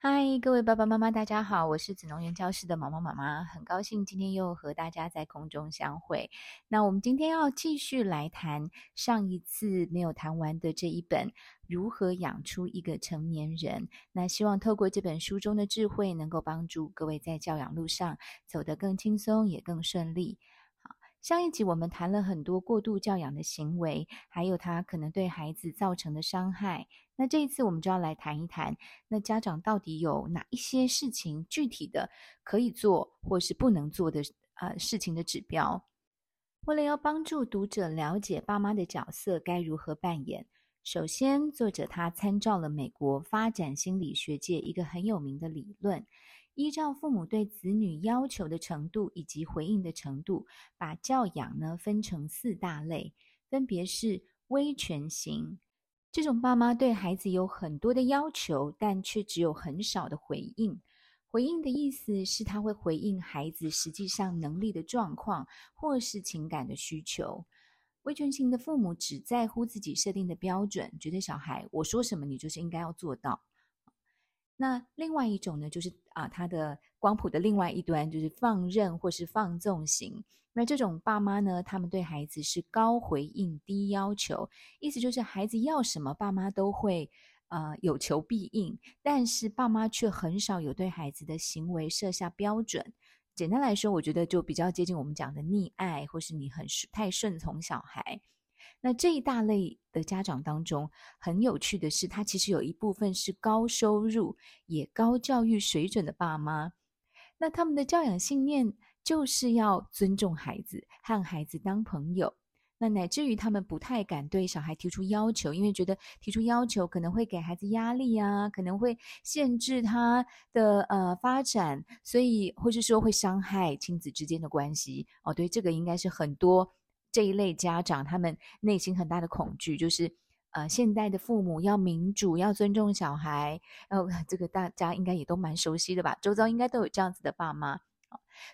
嗨，各位爸爸妈妈，大家好，我是子穠园教室的毛毛妈妈，很高兴今天又和大家在空中相会。那我们今天要继续来谈上一次没有谈完的这一本《如何养出一个成年人》。那希望透过这本书中的智慧，能够帮助各位在教养路上走得更轻松，也更顺利。上一集我们谈了很多过度教养的行为，还有他可能对孩子造成的伤害。那这一次我们就要来谈一谈，那家长到底有哪一些事情具体的可以做或是不能做的呃事情的指标？为了要帮助读者了解爸妈的角色该如何扮演，首先作者他参照了美国发展心理学界一个很有名的理论，依照父母对子女要求的程度以及回应的程度，把教养呢分成四大类，分别是威权型。这种爸妈对孩子有很多的要求，但却只有很少的回应。回应的意思是他会回应孩子实际上能力的状况，或是情感的需求。威权型的父母只在乎自己设定的标准，觉得小孩我说什么你就是应该要做到。那另外一种呢，就是啊，他的光谱的另外一端就是放任或是放纵型。那这种爸妈呢，他们对孩子是高回应低要求，意思就是孩子要什么，爸妈都会呃有求必应，但是爸妈却很少有对孩子的行为设下标准。简单来说，我觉得就比较接近我们讲的溺爱，或是你很太顺从小孩。那这一大类的家长当中，很有趣的是，他其实有一部分是高收入也高教育水准的爸妈，那他们的教养信念。就是要尊重孩子，和孩子当朋友。那乃至于他们不太敢对小孩提出要求，因为觉得提出要求可能会给孩子压力啊，可能会限制他的呃发展，所以或是说会伤害亲子之间的关系。哦，对，这个应该是很多这一类家长他们内心很大的恐惧，就是呃现代的父母要民主，要尊重小孩。呃，这个大家应该也都蛮熟悉的吧？周遭应该都有这样子的爸妈。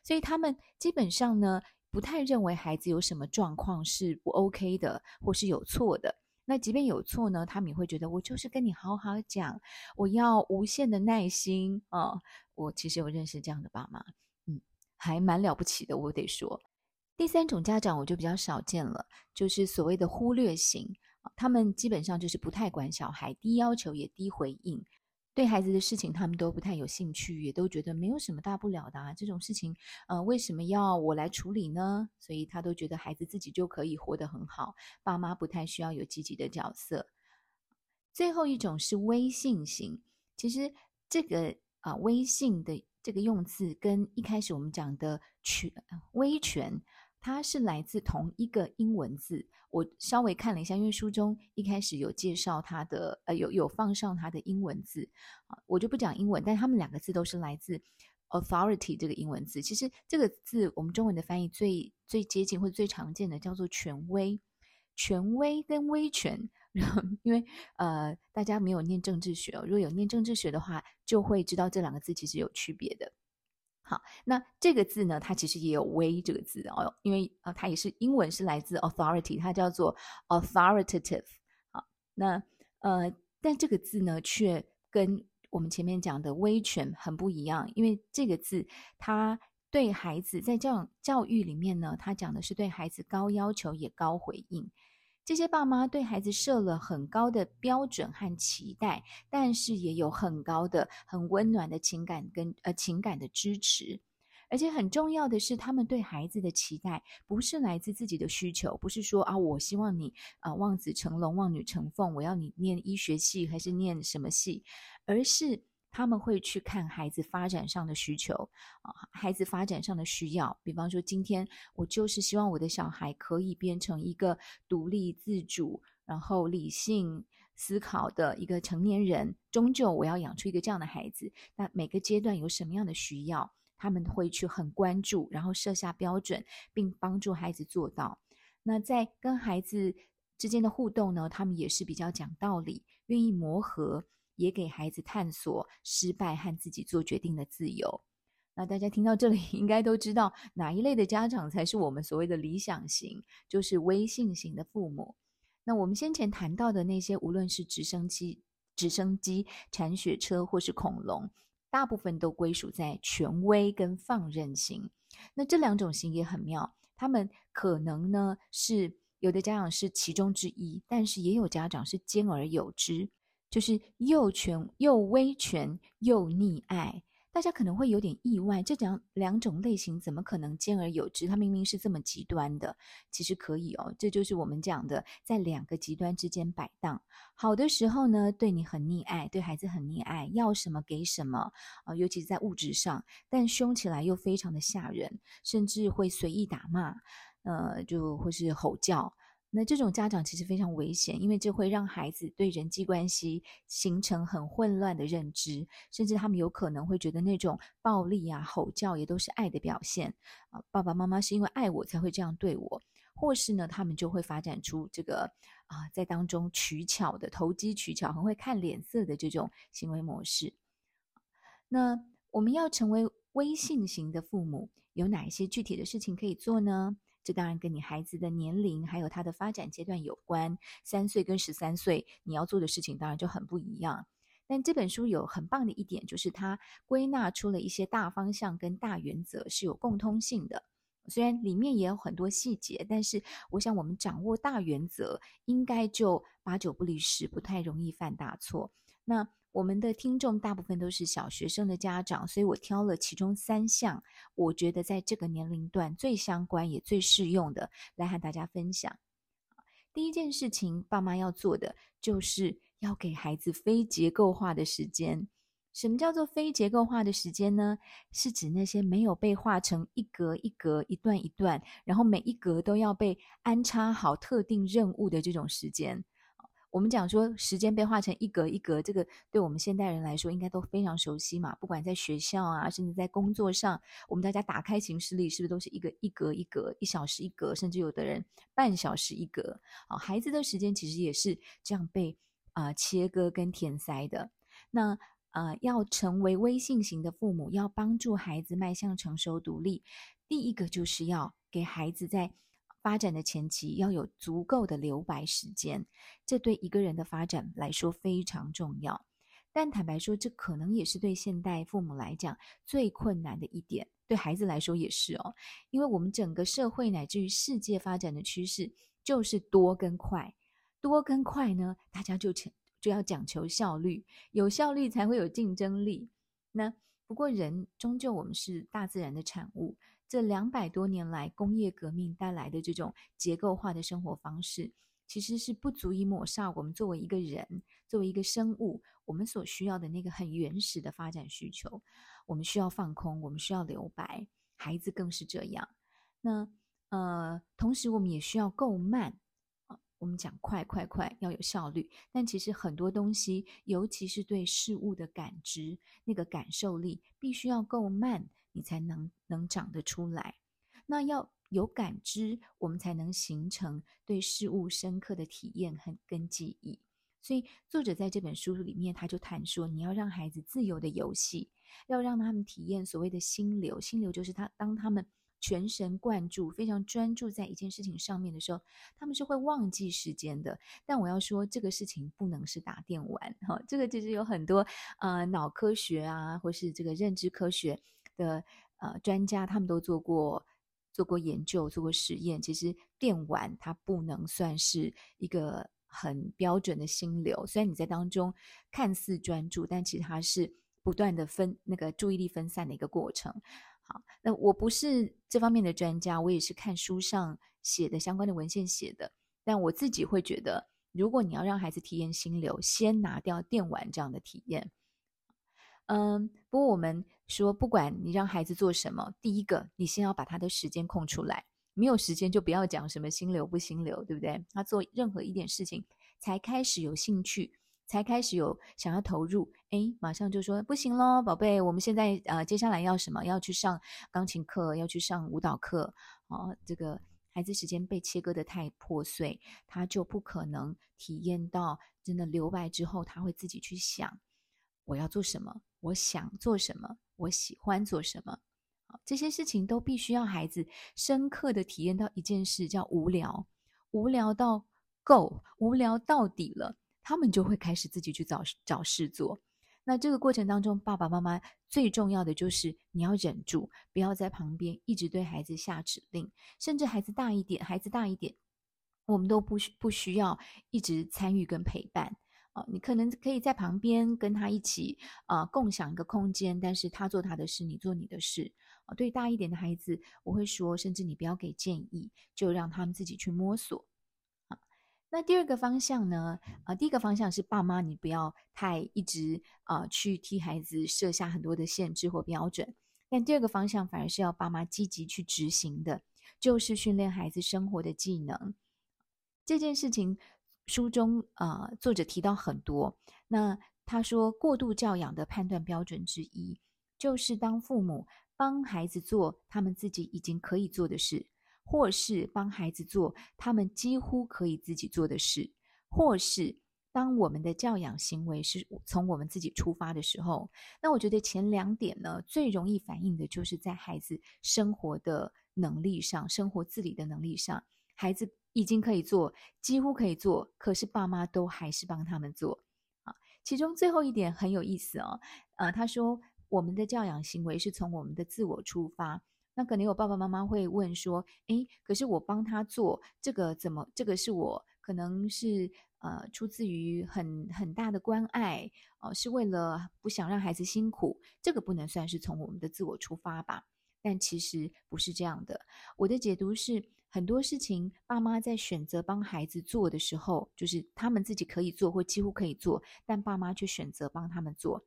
所以他们基本上呢，不太认为孩子有什么状况是不 OK 的，或是有错的。那即便有错呢，他们也会觉得我就是跟你好好讲，我要无限的耐心啊、哦。我其实有认识这样的爸妈，嗯，还蛮了不起的，我得说。第三种家长我就比较少见了，就是所谓的忽略型，他们基本上就是不太管小孩，低要求也低回应。对孩子的事情，他们都不太有兴趣，也都觉得没有什么大不了的啊。这种事情，呃，为什么要我来处理呢？所以他都觉得孩子自己就可以活得很好，爸妈不太需要有积极的角色。最后一种是威信型，其实这个啊、呃，威信的这个用字跟一开始我们讲的权威权。它是来自同一个英文字，我稍微看了一下，因为书中一开始有介绍它的，呃，有有放上它的英文字啊，我就不讲英文，但他们两个字都是来自 authority 这个英文字。其实这个字我们中文的翻译最最接近或者最常见的叫做权威，权威跟威权，然后因为呃大家没有念政治学哦，如果有念政治学的话，就会知道这两个字其实有区别的。好，那这个字呢，它其实也有“威”这个字哦，因为啊，它也是英文是来自 authority，它叫做 authoritative。好，那呃，但这个字呢，却跟我们前面讲的威权很不一样，因为这个字它对孩子在教教育里面呢，它讲的是对孩子高要求也高回应。这些爸妈对孩子设了很高的标准和期待，但是也有很高的、很温暖的情感跟呃情感的支持，而且很重要的是，他们对孩子的期待不是来自自己的需求，不是说啊，我希望你啊望子成龙、望女成凤，我要你念医学系还是念什么系，而是。他们会去看孩子发展上的需求啊，孩子发展上的需要。比方说，今天我就是希望我的小孩可以变成一个独立自主、然后理性思考的一个成年人。终究我要养出一个这样的孩子。那每个阶段有什么样的需要，他们会去很关注，然后设下标准，并帮助孩子做到。那在跟孩子之间的互动呢，他们也是比较讲道理，愿意磨合。也给孩子探索失败和自己做决定的自由。那大家听到这里，应该都知道哪一类的家长才是我们所谓的理想型，就是威信型的父母。那我们先前谈到的那些，无论是直升机直升机、铲雪车或是恐龙，大部分都归属在权威跟放任型。那这两种型也很妙，他们可能呢是有的家长是其中之一，但是也有家长是兼而有之，就是又权又威权又溺爱。大家可能会有点意外，这两两种类型怎么可能兼而有之？它明明是这么极端的，其实可以哦。这就是我们讲的，在两个极端之间摆荡。好的时候呢，对你很溺爱，对孩子很溺爱，要什么给什么啊，呃，尤其是在物质上。但凶起来又非常的吓人，甚至会随意打骂，呃，就或是吼叫。那这种家长其实非常危险，因为这会让孩子对人际关系形成很混乱的认知，甚至他们有可能会觉得那种暴力啊、吼叫也都是爱的表现啊。爸爸妈妈是因为爱我才会这样对我，或是呢，他们就会发展出这个啊，在当中取巧的、投机取巧、很会看脸色的这种行为模式。那我们要成为威信型的父母，有哪一些具体的事情可以做呢？这当然跟你孩子的年龄还有他的发展阶段有关。三岁跟十三岁，你要做的事情当然就很不一样。但这本书有很棒的一点，就是它归纳出了一些大方向跟大原则是有共通性的。虽然里面也有很多细节，但是我想我们掌握大原则，应该就八九不离十，不太容易犯大错。那我们的听众大部分都是小学生的家长，所以我挑了其中三项，我觉得在这个年龄段最相关也最适用的来和大家分享。第一件事情，爸妈要做的就是要给孩子非结构化的时间。什么叫做非结构化的时间呢？是指那些没有被画成一格一格、一段一段，然后每一格都要被安插好特定任务的这种时间。我们讲说，时间被画成一格一格，这个对我们现代人来说应该都非常熟悉嘛。不管在学校啊，甚至在工作上，我们大家打开行事历，是不是都是一个一格一格，一小时一格，甚至有的人半小时一格？好，孩子的时间其实也是这样被啊、切割跟填塞的。那呃，要成为威信型的父母，要帮助孩子迈向成熟独立，第一个就是要给孩子在。发展的前期要有足够的留白时间，这对一个人的发展来说非常重要。但坦白说，这可能也是对现代父母来讲最困难的一点，对孩子来说也是哦。因为我们整个社会乃至于世界发展的趋势就是多跟快，多跟快呢，大家就成就要讲求效率，有效率才会有竞争力。那不过人终究我们是大自然的产物。这两百多年来，工业革命带来的这种结构化的生活方式，其实是不足以抹杀我们作为一个人、作为一个生物，我们所需要的那个很原始的发展需求。我们需要放空，我们需要留白，孩子更是这样。那呃，同时我们也需要够慢啊。我们讲快快快，要有效率，但其实很多东西，尤其是对事物的感知，那个感受力，必须要够慢。你才能能长得出来，那要有感知，我们才能形成对事物深刻的体验和跟记忆。所以作者在这本书里面，他就谈说，你要让孩子自由的游戏，要让他们体验所谓的心流。心流就是他当他们全神贯注、非常专注在一件事情上面的时候，他们是会忘记时间的。但我要说，这个事情不能是打电玩哈。这个其实有很多呃脑科学啊，或是这个认知科学。的呃专家，他们都做过做过研究，做过实验。其实电玩它不能算是一个很标准的心流，虽然你在当中看似专注，但其实它是不断的分那个注意力分散的一个过程。好，那我不是这方面的专家，我也是看书上写的相关的文献写的。但我自己会觉得，如果你要让孩子体验心流，先拿掉电玩这样的体验。嗯，不过我们说，不管你让孩子做什么，第一个，你先要把他的时间空出来。没有时间就不要讲什么心流不心流，对不对？他做任何一点事情，才开始有兴趣，才开始有想要投入，哎，马上就说不行咯，宝贝，我们现在呃，接下来要什么？要去上钢琴课，要去上舞蹈课。哦，这个孩子时间被切割得太破碎，他就不可能体验到真的留白之后，他会自己去想。我要做什么？我想做什么？我喜欢做什么？这些事情都必须要孩子深刻的体验到一件事，叫无聊，无聊到够，无聊到底了，他们就会开始自己去找找事做。那这个过程当中，爸爸妈妈最重要的就是你要忍住，不要在旁边一直对孩子下指令，甚至孩子大一点，孩子大一点，我们都不需不需要一直参与跟陪伴。啊，你可能可以在旁边跟他一起啊、共享一个空间，但是他做他的事，你做你的事。啊，对大一点的孩子，我会说，甚至你不要给建议，就让他们自己去摸索。啊，那第二个方向呢？啊，第一个方向是爸妈，你不要太一直啊去替孩子设下很多的限制或标准。但第二个方向反而是要爸妈积极去执行的，就是训练孩子生活的技能。这件事情。书中啊、作者提到很多。那他说，过度教养的判断标准之一，就是当父母帮孩子做他们自己已经可以做的事，或是帮孩子做他们几乎可以自己做的事，或是当我们的教养行为是从我们自己出发的时候，那我觉得前两点呢，最容易反映的就是在孩子生活的能力上，生活自理的能力上，孩子。已经可以做，几乎可以做，可是爸妈都还是帮他们做啊。其中最后一点很有意思哦，呃，他说我们的教养行为是从我们的自我出发，那可能有爸爸妈妈会问说，诶，可是我帮他做这个怎么？这个是我可能是呃出自于很很大的关爱哦，呃，是为了不想让孩子辛苦，这个不能算是从我们的自我出发吧？但其实不是这样的，我的解读是。很多事情，爸妈在选择帮孩子做的时候，就是他们自己可以做或几乎可以做，但爸妈却选择帮他们做。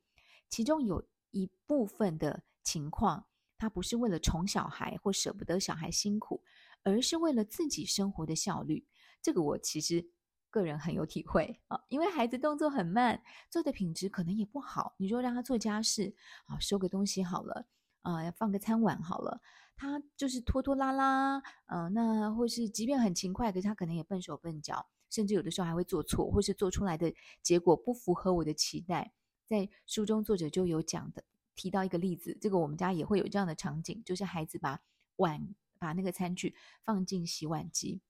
其中有一部分的情况，他不是为了宠小孩或舍不得小孩辛苦，而是为了自己生活的效率。这个我其实个人很有体会啊，因为孩子动作很慢，做的品质可能也不好。你说让他做家事啊，收个东西好了啊，要放个餐碗好了。他就是拖拖拉拉，嗯、那或是即便很勤快，可是他可能也笨手笨脚，甚至有的时候还会做错，或是做出来的结果不符合我的期待。在书中，作者就有讲的，提到一个例子，这个我们家也会有这样的场景，就是孩子把碗把那个餐具放进洗碗机，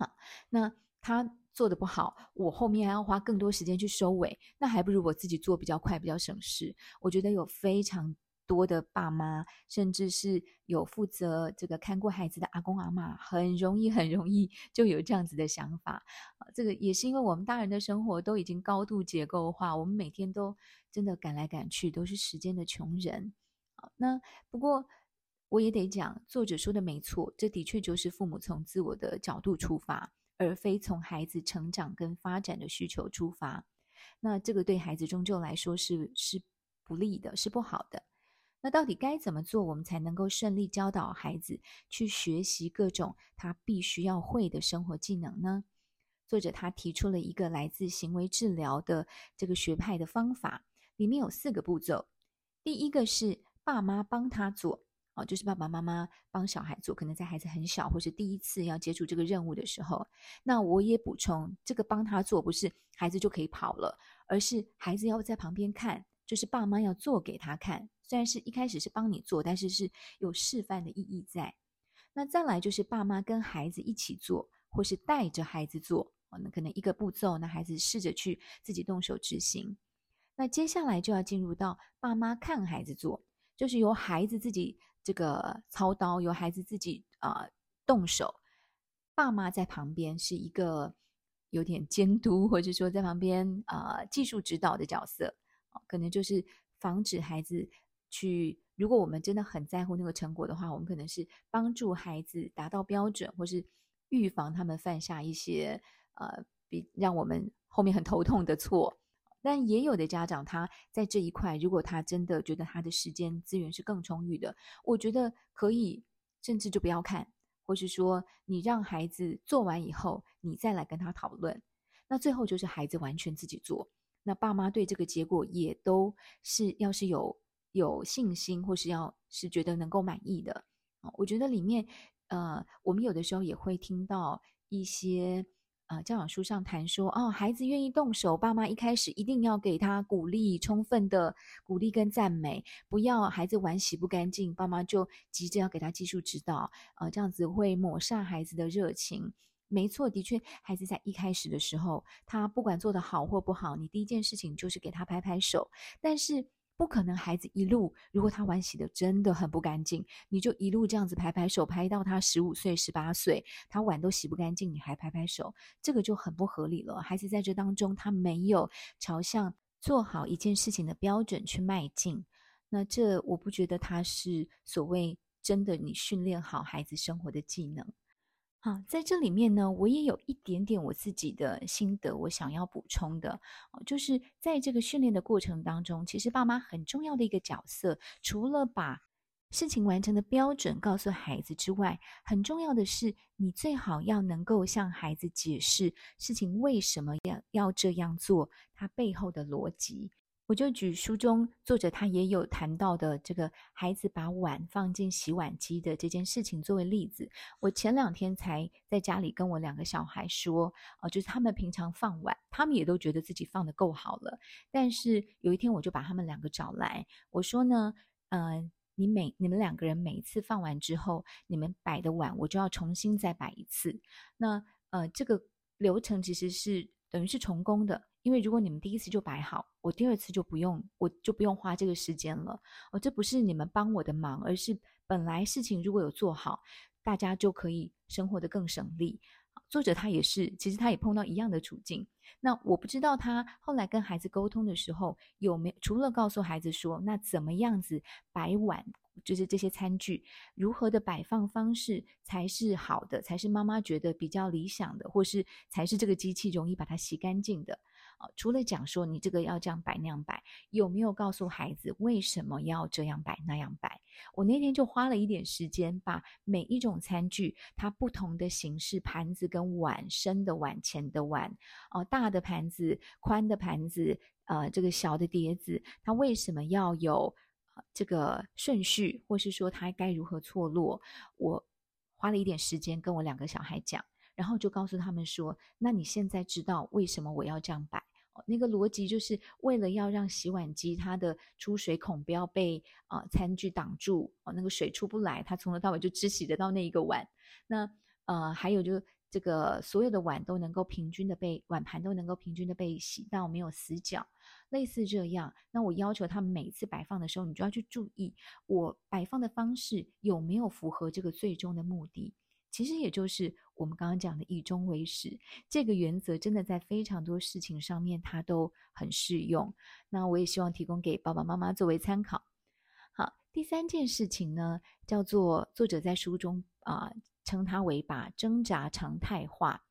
好，那他做的不好，我后面还要花更多时间去收尾，那还不如我自己做比较快，比较省事。我觉得有非常。多的爸妈，甚至是有负责这个看过孩子的阿公阿嬷，很容易很容易就有这样子的想法。这个也是因为我们大人的生活都已经高度结构化，我们每天都真的赶来赶去，都是时间的穷人。那不过我也得讲，作者说的没错，这的确就是父母从自我的角度出发，而非从孩子成长跟发展的需求出发。那这个对孩子终究来说是是不利的，是不好的。那到底该怎么做，我们才能够顺利教导孩子去学习各种他必须要会的生活技能呢？作者他提出了一个来自行为治疗的这个学派的方法，里面有四个步骤。第一个是爸妈帮他做，哦，就是爸爸妈妈帮小孩做，可能在孩子很小或是第一次要接触这个任务的时候。那我也补充，这个帮他做不是孩子就可以跑了，而是孩子要在旁边看，就是爸妈要做给他看。虽然是一开始是帮你做，但是是有示范的意义在。那再来就是爸妈跟孩子一起做，或是带着孩子做。那可能一个步骤，那孩子试着去自己动手执行。那接下来就要进入到爸妈看孩子做，就是由孩子自己这个操刀，由孩子自己啊、动手，爸妈在旁边是一个有点监督，或者说在旁边啊、技术指导的角色，可能就是防止孩子。去，如果我们真的很在乎那个成果的话，我们可能是帮助孩子达到标准，或是预防他们犯下一些呃比让我们后面很头痛的错。但也有的家长，他在这一块，如果他真的觉得他的时间资源是更充裕的，我觉得可以，甚至就不要看，或是说你让孩子做完以后，你再来跟他讨论。那最后就是孩子完全自己做，那爸妈对这个结果也都是要是有。有信心，或是要是觉得能够满意的，我觉得里面，呃，我们有的时候也会听到一些，呃，教养书上谈说，哦，孩子愿意动手，爸妈一开始一定要给他鼓励，充分的鼓励跟赞美，不要孩子碗洗不干净，爸妈就急着要给他技术指导，呃，这样子会抹杀孩子的热情。没错，的确，孩子在一开始的时候，他不管做得好或不好，你第一件事情就是给他拍拍手。但是不可能，孩子一路如果他碗洗得真的很不干净，你就一路这样子拍拍手，拍到他十五岁、十八岁，他碗都洗不干净，你还拍拍手，这个就很不合理了。孩子在这当中，他没有朝向做好一件事情的标准去迈进，那这我不觉得他是所谓真的你训练好孩子生活的技能。好，在这里面呢，我也有一点点我自己的心得，我想要补充的，就是在这个训练的过程当中，其实爸妈很重要的一个角色，除了把事情完成的标准告诉孩子之外，很重要的是，你最好要能够向孩子解释事情为什么要要这样做，它背后的逻辑。我就举书中作者他也有谈到的这个孩子把碗放进洗碗机的这件事情作为例子。我前两天才在家里跟我两个小孩说，呃，就是他们平常放碗，他们也都觉得自己放得够好了。但是有一天我就把他们两个找来，我说呢，呃，你每你们两个人每一次放完之后，你们摆的碗我就要重新再摆一次。那呃，这个流程其实是等于是成功的。因为如果你们第一次就摆好，我第二次就不用，我就不用花这个时间了。哦，这不是你们帮我的忙，而是本来事情如果有做好，大家就可以生活得更省力。作者他也是，其实他也碰到一样的处境。那我不知道他后来跟孩子沟通的时候有没有，除了告诉孩子说，那怎么样子摆碗，就是这些餐具如何的摆放方式才是好的，才是妈妈觉得比较理想的，或是才是这个机器容易把它洗干净的啊。除了讲说你这个要这样摆那样摆，有没有告诉孩子为什么要这样摆那样摆？我那天就花了一点时间，把每一种餐具它不同的形式，盘子跟碗，深的碗、浅的碗，哦、大的盘子、宽的盘子，呃，这个小的碟子，它为什么要有、这个顺序，或是说它该如何错落？我花了一点时间跟我两个小孩讲。然后就告诉他们说：“那你现在知道为什么我要这样摆？那个逻辑就是为了要让洗碗机它的出水孔不要被啊、餐具挡住哦，那个水出不来，它从头到尾就只洗得到那一个碗。那呃，还有就这个所有的碗都能够平均的被碗盘都能够平均的被洗到没有死角，类似这样。那我要求他们每次摆放的时候，你就要去注意我摆放的方式有没有符合这个最终的目的。”其实也就是我们刚刚讲的以终为始这个原则，真的在非常多事情上面它都很适用。那我也希望提供给爸爸妈妈作为参考。好，第三件事情呢，叫做作者在书中啊、称它为把挣扎常态化，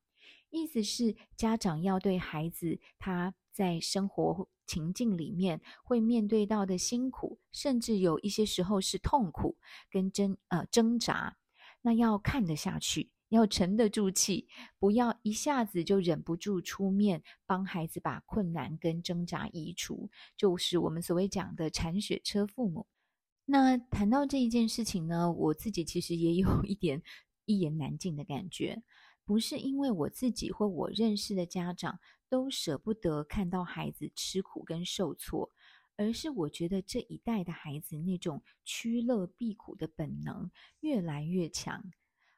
意思是家长要对孩子他在生活情境里面会面对到的辛苦，甚至有一些时候是痛苦跟挣呃挣扎。那要看得下去，要沉得住气，不要一下子就忍不住出面帮孩子把困难跟挣扎移除，就是我们所谓讲的铲雪车父母。那谈到这一件事情呢，我自己其实也有一点一言难尽的感觉，不是因为我自己或我认识的家长都舍不得看到孩子吃苦跟受挫。而是我觉得这一代的孩子那种趋乐避苦的本能越来越强。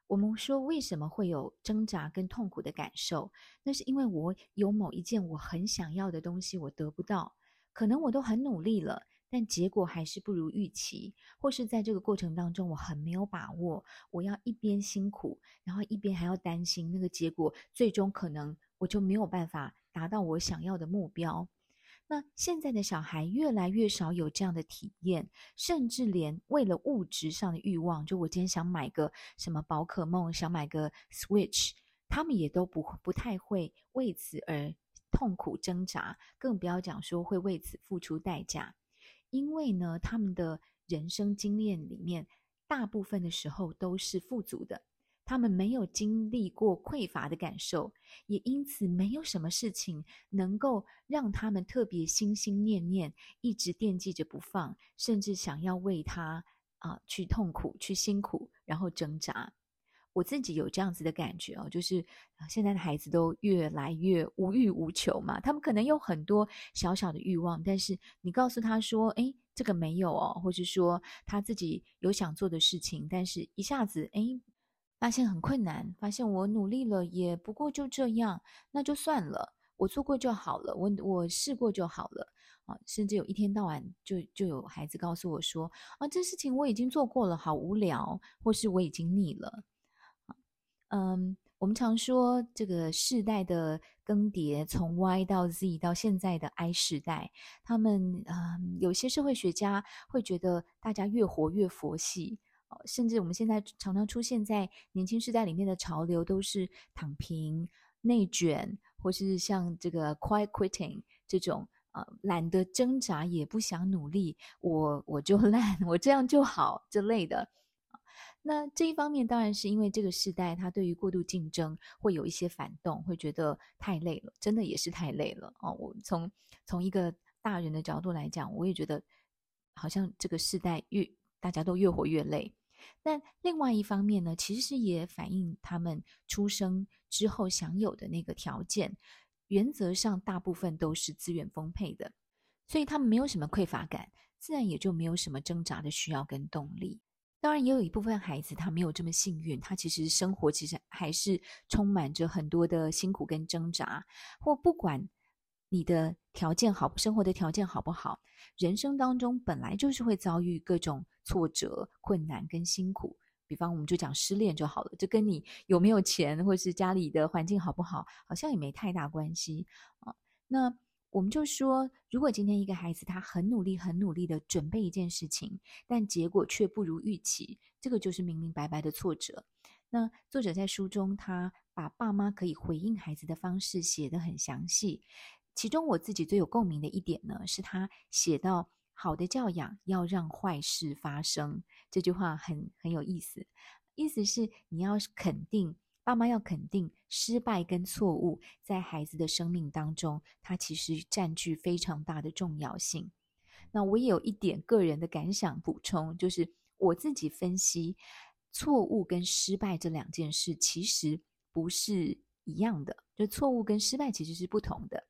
我们说为什么会有挣扎跟痛苦的感受？那是因为我有某一件我很想要的东西，我得不到，可能我都很努力了，但结果还是不如预期，或是在这个过程当中我很没有把握，我要一边辛苦，然后一边还要担心那个结果，最终可能我就没有办法达到我想要的目标。那现在的小孩越来越少有这样的体验，甚至连为了物质上的欲望，就我今天想买个什么宝可梦，想买个 Switch，他们也都不不太会为此而痛苦挣扎，更不要讲说会为此付出代价，因为呢，他们的人生经验里面，大部分的时候都是富足的。他们没有经历过匮乏的感受，也因此没有什么事情能够让他们特别心心念念，一直惦记着不放，甚至想要为他啊、去痛苦、去辛苦，然后挣扎。我自己有这样子的感觉哦，就是现在的孩子都越来越无欲无求嘛，他们可能有很多小小的欲望，但是你告诉他说：“诶，这个没有哦。”或是说他自己有想做的事情，但是一下子诶。发现很困难，发现我努力了也不过就这样，那就算了，我做过就好了，我我试过就好了啊。甚至有一天到晚就就有孩子告诉我说啊，这事情我已经做过了，好无聊，或是我已经腻了。嗯，我们常说这个世代的更迭，从 Y 到 Z 到现在的 I 世代，他们嗯，有些社会学家会觉得大家越活越佛系。甚至我们现在常常出现在年轻世代里面的潮流，都是躺平、内卷，或是像这个 quiet quitting 这种，呃，懒得挣扎也不想努力，我我就 烂，我这样就好之类的。那这一方面当然是因为这个时代，他对于过度竞争会有一些反动，会觉得太累了，真的也是太累了哦。我从从一个大人的角度来讲，我也觉得好像这个时代越大家都越活越累。但另外一方面呢，其实也反映他们出生之后享有的那个条件，原则上大部分都是资源丰沛的，所以他们没有什么匮乏感，自然也就没有什么挣扎的需要跟动力。当然，也有一部分孩子他没有这么幸运，他其实生活其实还是充满着很多的辛苦跟挣扎，或不管。你的条件好，生活的条件好不好？人生当中本来就是会遭遇各种挫折、困难跟辛苦。比方，我们就讲失恋就好了，这跟你有没有钱，或是家里的环境好不好，好像也没太大关系啊。那我们就说，如果今天一个孩子他很努力、很努力的准备一件事情，但结果却不如预期，这个就是明明白白的挫折。那作者在书中，他把爸妈可以回应孩子的方式写得很详细。其中我自己最有共鸣的一点呢，是他写到“好的教养要让坏事发生”这句话很很有意思，意思是你要肯定，爸妈要肯定失败跟错误在孩子的生命当中，它其实占据非常大的重要性。那我也有一点个人的感想补充，就是我自己分析，错误跟失败这两件事其实不是一样的，就错误跟失败其实是不同的。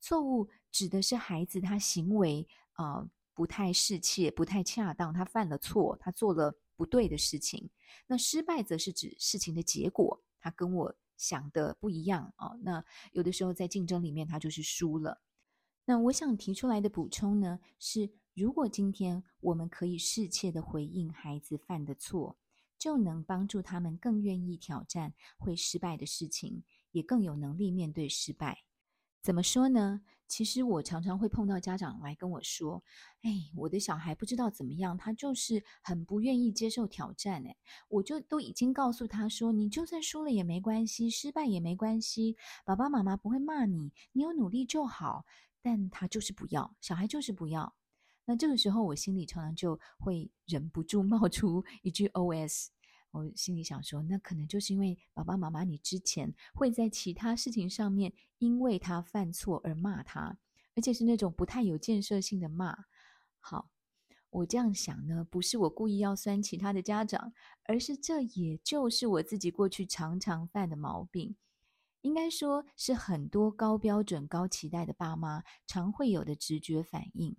错误指的是孩子他行为啊、不太适切、不太恰当，他犯了错，他做了不对的事情。那失败则是指事情的结果，他跟我想的不一样、哦。那有的时候在竞争里面，他就是输了。那我想提出来的补充呢，是如果今天我们可以适切的回应孩子犯的错，就能帮助他们更愿意挑战会失败的事情，也更有能力面对失败。怎么说呢？其实我常常会碰到家长来跟我说：“哎，我的小孩不知道怎么样，他就是很不愿意接受挑战。哎，我就都已经告诉他说，你就算输了也没关系，失败也没关系，爸爸妈妈不会骂你，你有努力就好。但他就是不要，小孩就是不要。那这个时候，我心里常常就会忍不住冒出一句 OS。”我心里想说，那可能就是因为爸爸妈妈，你之前会在其他事情上面因为他犯错而骂他，而且是那种不太有建设性的骂。好，我这样想呢，不是我故意要酸其他的家长，而是这也就是我自己过去常常犯的毛病，应该说是很多高标准、高期待的爸妈常会有的直觉反应。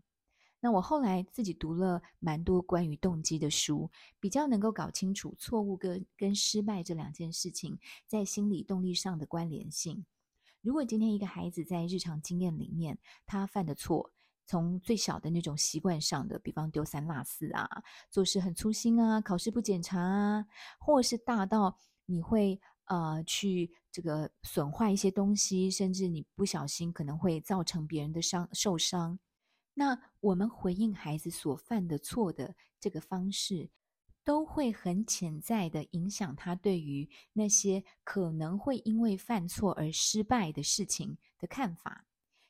那我后来自己读了蛮多关于动机的书，比较能够搞清楚错误跟跟失败这两件事情在心理动力上的关联性。如果今天一个孩子在日常经验里面，他犯的错，从最小的那种习惯上的，比方丢三落四啊，做事很粗心啊，考试不检查啊，或是大到你会呃去这个损坏一些东西，甚至你不小心可能会造成别人的伤受伤。那我们回应孩子所犯的错的这个方式，都会很潜在的影响他对于那些可能会因为犯错而失败的事情的看法。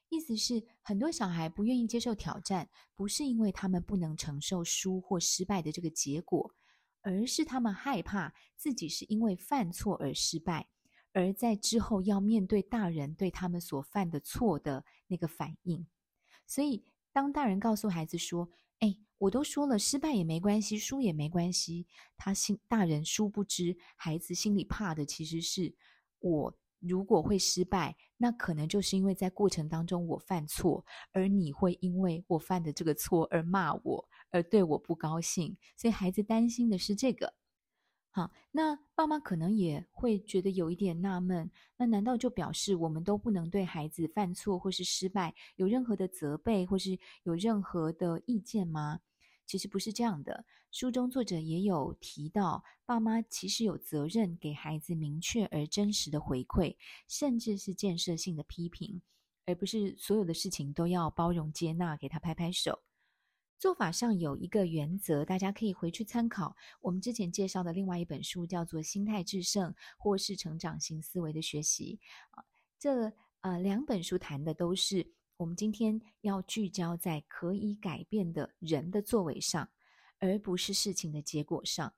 意思是，很多小孩不愿意接受挑战，不是因为他们不能承受输或失败的这个结果，而是他们害怕自己是因为犯错而失败，而在之后要面对大人对他们所犯的错的那个反应。所以，当大人告诉孩子说：“哎，我都说了，失败也没关系，输也没关系。”他心大人殊不知，孩子心里怕的其实是：我如果会失败，那可能就是因为在过程当中我犯错，而你会因为我犯的这个错而骂我，而对我不高兴。所以孩子担心的是这个。好，那爸妈可能也会觉得有一点纳闷，那难道就表示我们都不能对孩子犯错或是失败有任何的责备，或是有任何的意见吗？其实不是这样的。书中作者也有提到，爸妈其实有责任给孩子明确而真实的回馈，甚至是建设性的批评，而不是所有的事情都要包容接纳，给他拍拍手。做法上有一个原则，大家可以回去参考我们之前介绍的另外一本书，叫做《心态致胜》或是成长型思维的学习。啊，这呃两本书谈的都是我们今天要聚焦在可以改变的人的作为上，而不是事情的结果上。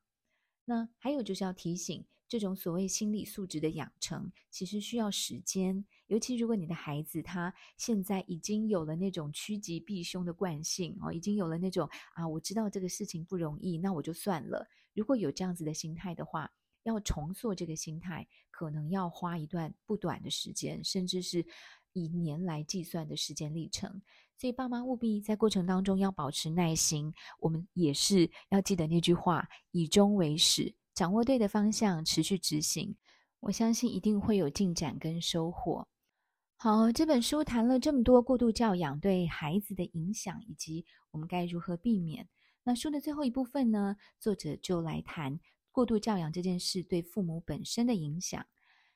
那还有就是要提醒。这种所谓心理素质的养成，其实需要时间。尤其如果你的孩子他现在已经有了那种趋吉避凶的惯性哦，已经有了那种啊，我知道这个事情不容易，那我就算了。如果有这样子的心态的话，要重塑这个心态，可能要花一段不短的时间，甚至是以年来计算的时间历程。所以爸妈务必在过程当中要保持耐心。我们也是要记得那句话：以终为始。掌握对的方向，持续执行，我相信一定会有进展跟收获。好，这本书谈了这么多过度教养对孩子的影响，以及我们该如何避免。那书的最后一部分呢，作者就来谈过度教养这件事对父母本身的影响。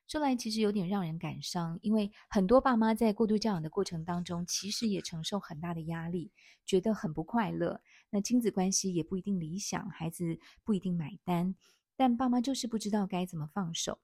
说来其实有点让人感伤，因为很多爸妈在过度教养的过程当中，其实也承受很大的压力，觉得很不快乐。那亲子关系也不一定理想，孩子不一定买单。但爸妈就是不知道该怎么放手。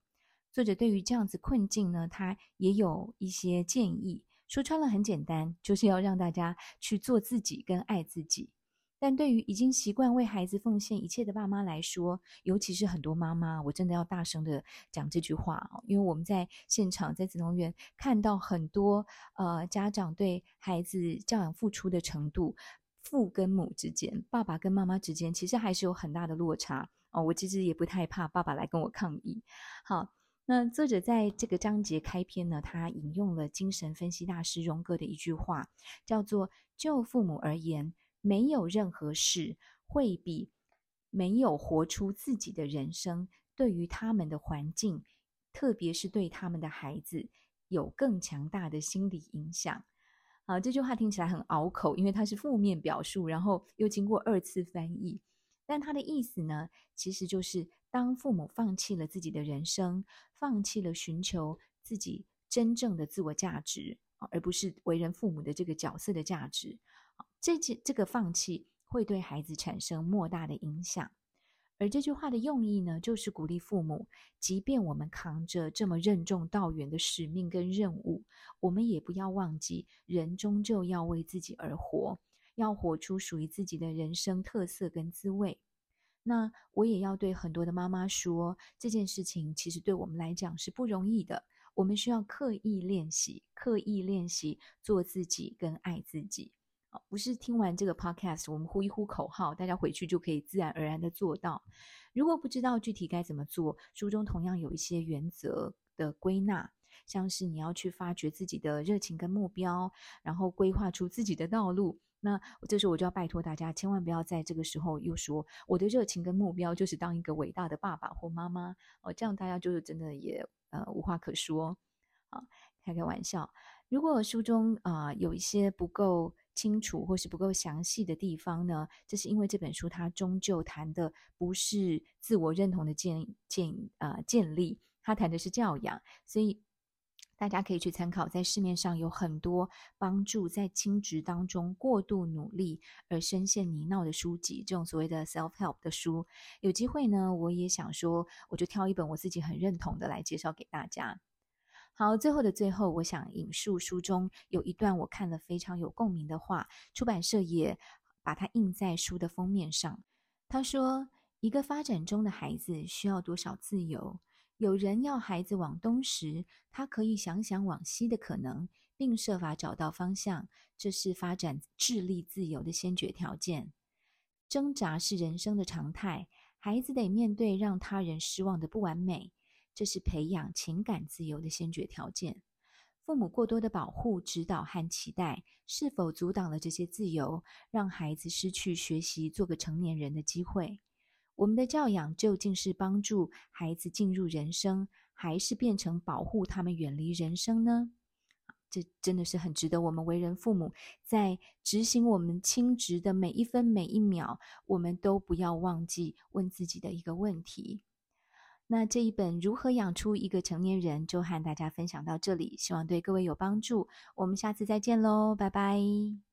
作者对于这样子困境呢，他也有一些建议。说穿了很简单，就是要让大家去做自己跟爱自己。但对于已经习惯为孩子奉献一切的爸妈来说，尤其是很多妈妈，我真的要大声的讲这句话哦，因为我们在现场在子穠园看到很多呃家长对孩子教养付出的程度，父跟母之间，爸爸跟妈妈之间，其实还是有很大的落差。我其实也不太怕爸爸来跟我抗议。好，那作者在这个章节开篇呢，他引用了精神分析大师荣格的一句话，叫做“就父母而言，没有任何事会比没有活出自己的人生，对于他们的环境，特别是对他们的孩子，有更强大的心理影响。”啊，这句话听起来很拗口，因为它是负面表述，然后又经过二次翻译。但他的意思呢，其实就是当父母放弃了自己的人生，放弃了寻求自己真正的自我价值，而不是为人父母的这个角色的价值，这这这个放弃会对孩子产生莫大的影响。而这句话的用意呢，就是鼓励父母，即便我们扛着这么任重道远的使命跟任务，我们也不要忘记，人终究要为自己而活。要活出属于自己的人生特色跟滋味，那我也要对很多的妈妈说，这件事情其实对我们来讲是不容易的。我们需要刻意练习，刻意练习做自己跟爱自己。不是听完这个 podcast，我们呼一呼口号，大家回去就可以自然而然的做到。如果不知道具体该怎么做，书中同样有一些原则的归纳，像是你要去发掘自己的热情跟目标，然后规划出自己的道路。那这时候我就要拜托大家，千万不要在这个时候又说我的热情跟目标就是当一个伟大的爸爸或妈妈哦，这样大家就是真的也呃无话可说啊，开开玩笑。如果书中啊、有一些不够清楚或是不够详细的地方呢，这是因为这本书它终究谈的不是自我认同的建建啊、建立，它谈的是教养，所以。大家可以去参考，在市面上有很多帮助在亲职当中过度努力而深陷泥淖的书籍，这种所谓的 self help 的书。有机会呢，我也想说，我就挑一本我自己很认同的来介绍给大家。好，最后的最后，我想引述书中有一段我看了非常有共鸣的话，出版社也把它印在书的封面上。他说：“一个发展中的孩子需要多少自由？”有人要孩子往东时，他可以想想往西的可能，并设法找到方向。这是发展智力自由的先决条件。挣扎是人生的常态，孩子得面对让他人失望的不完美。这是培养情感自由的先决条件。父母过多的保护、指导和期待，是否阻挡了这些自由，让孩子失去学习做个成年人的机会？我们的教养究竟是帮助孩子进入人生，还是变成保护他们远离人生呢？这真的是很值得我们为人父母在执行我们亲职的每一分每一秒，我们都不要忘记问自己的一个问题。那这一本《如何养出一个成年人》就和大家分享到这里，希望对各位有帮助。我们下次再见喽，拜拜。